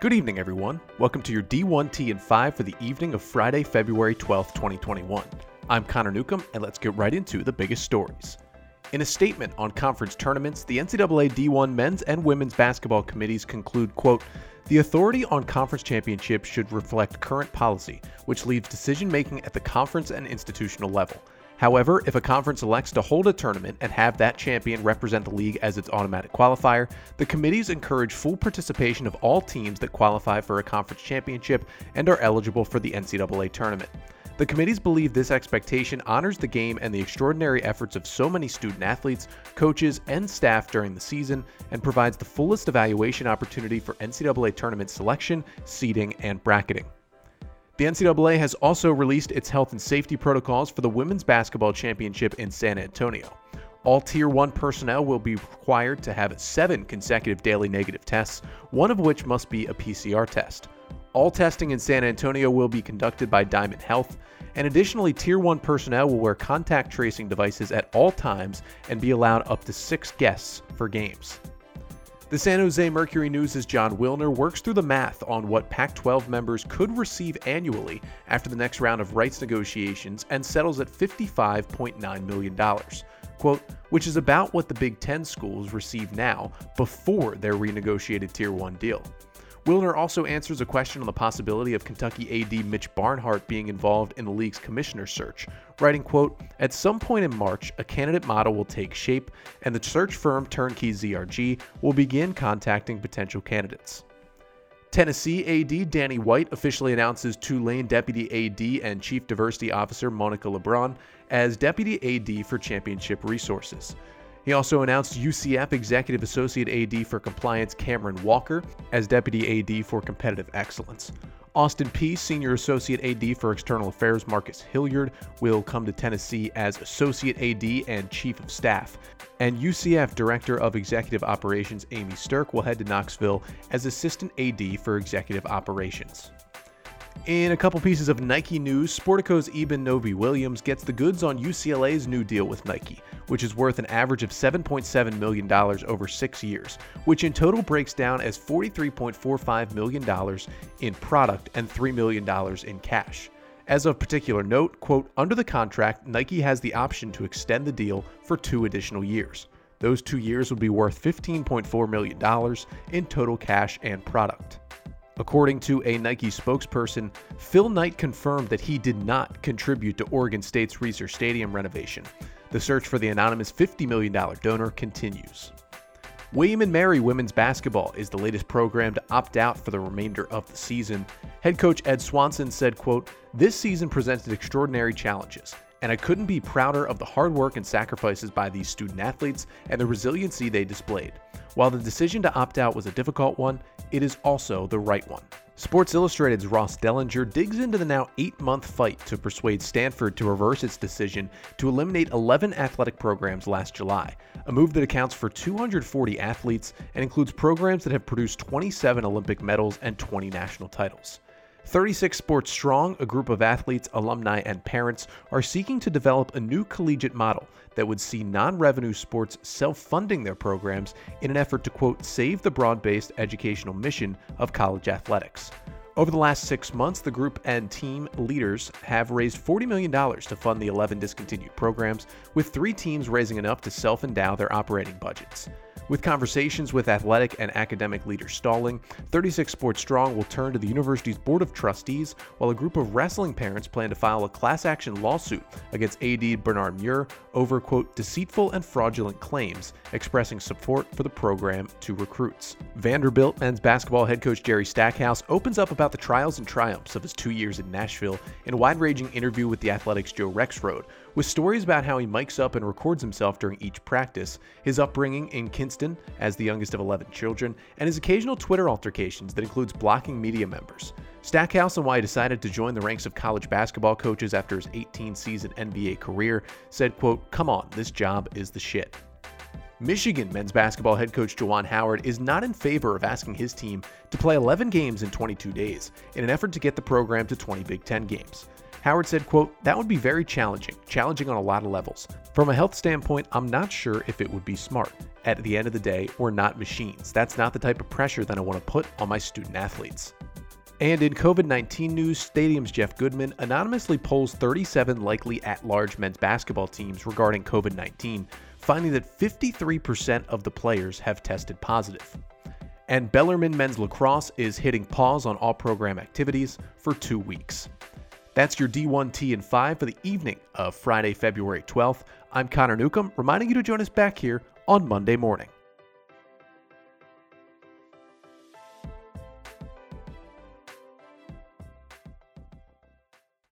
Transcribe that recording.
Good evening, everyone. Welcome to your D1T and 5 for the evening of Friday, February 12th, 2021. I'm Connor Newcomb, and let's get right into the biggest stories. In a statement on conference tournaments, the NCAA D1 men's and women's basketball committees conclude, quote, the authority on conference championships should reflect current policy, which leaves decision making at the conference and institutional level. However, if a conference elects to hold a tournament and have that champion represent the league as its automatic qualifier, the committees encourage full participation of all teams that qualify for a conference championship and are eligible for the NCAA tournament. The committees believe this expectation honors the game and the extraordinary efforts of so many student athletes, coaches, and staff during the season, and provides the fullest evaluation opportunity for NCAA tournament selection, seeding, and bracketing. The NCAA has also released its health and safety protocols for the Women's Basketball Championship in San Antonio. All Tier 1 personnel will be required to have seven consecutive daily negative tests, one of which must be a PCR test. All testing in San Antonio will be conducted by Diamond Health, and additionally, Tier 1 personnel will wear contact tracing devices at all times and be allowed up to six guests for games. The San Jose Mercury News' Jon Wilner works through the math on what Pac 12 members could receive annually after the next round of rights negotiations and settles at $55.9 million. Quote, which is about what the Big Ten schools receive now before their renegotiated Tier 1 deal. Wilner also answers a question on the possibility of Kentucky AD Mitch Barnhart being involved in the league's commissioner search, writing, quote, At some point in March, a candidate model will take shape, and the search firm Turnkey ZRG will begin contacting potential candidates. Tennessee AD Danny White officially announces Tulane Deputy AD and Chief Diversity Officer Monica LeBron as Deputy AD for Championship Resources. He also announced UCF Executive Associate AD for Compliance Cameron Walker as Deputy AD for Competitive Excellence. Austin Peay, Senior Associate AD for External Affairs Marcus Hilliard, will come to Tennessee as Associate AD and Chief of Staff. And UCF Director of Executive Operations Amy Stirk will head to Knoxville as Assistant AD for Executive Operations. In a couple pieces of Nike news, Sportico's Eben Novy-Williams gets the goods on UCLA's new deal with Nike, which is worth an average of $7.7 million over six years, which in total breaks down as $43.45 million in product and $3 million in cash. As of particular note, quote, under the contract, Nike has the option to extend the deal for two additional years. Those two years would be worth $15.4 million in total cash and product. According to a Nike spokesperson, Phil Knight confirmed that he did not contribute to Oregon State's Reser Stadium renovation. The search for the anonymous $50 million donor continues. William and Mary women's basketball is the latest program to opt out for the remainder of the season. Head coach Ed Swanson said, quote, "This season presented extraordinary challenges, and I couldn't be prouder of the hard work and sacrifices by these student athletes and the resiliency they displayed. While the decision to opt out was a difficult one, it is also the right one. Sports Illustrated's Ross Dellinger digs into the now eight month fight to persuade Stanford to reverse its decision to eliminate 11 athletic programs last July, a move that accounts for 240 athletes and includes programs that have produced 27 Olympic medals and 20 national titles. 36 Sports Strong, a group of athletes, alumni, and parents, are seeking to develop a new collegiate model that would see non revenue sports self funding their programs in an effort to, quote, save the broad based educational mission of college athletics. Over the last six months, the group and team leaders have raised $40 million to fund the 11 discontinued programs, with three teams raising enough to self endow their operating budgets. With conversations with athletic and academic leaders stalling, 36 Sports Strong will turn to the university's Board of Trustees, while a group of wrestling parents plan to file a class action lawsuit against AD Bernard Muir over, quote, deceitful and fraudulent claims, expressing support for the program to recruits. Vanderbilt men's basketball head coach Jerry Stackhouse opens up about the trials and triumphs of his two years in Nashville in a wide ranging interview with the Athletic's Joe Rexrode, with stories about how he mics up and records himself during each practice, his upbringing in Kinston as the youngest of 11 children, and his occasional Twitter altercations that includes blocking media members. Stackhouse and why he decided to join the ranks of college basketball coaches after his 18-season NBA career said, quote, "Come on, this job is the shit." Michigan men's basketball head coach Juwan Howard is not in favor of asking his team to play 11 games in 22 days in an effort to get the program to 20 Big Ten games. Howard said, quote, That would be very challenging, challenging on a lot of levels. From a health standpoint, I'm not sure if it would be smart. At the end of the day, we're not machines. That's not the type of pressure that I want to put on my student athletes. And in COVID 19 news, Stadium's Jeff Goodman anonymously polls 37 likely at large men's basketball teams regarding COVID 19, finding that 53% of the players have tested positive. And Bellarmine men's lacrosse is hitting pause on all program activities for two weeks. That's your D1T and 5 for the evening of Friday, February 12th. I'm Connor Newcomb, reminding you to join us back here on Monday morning.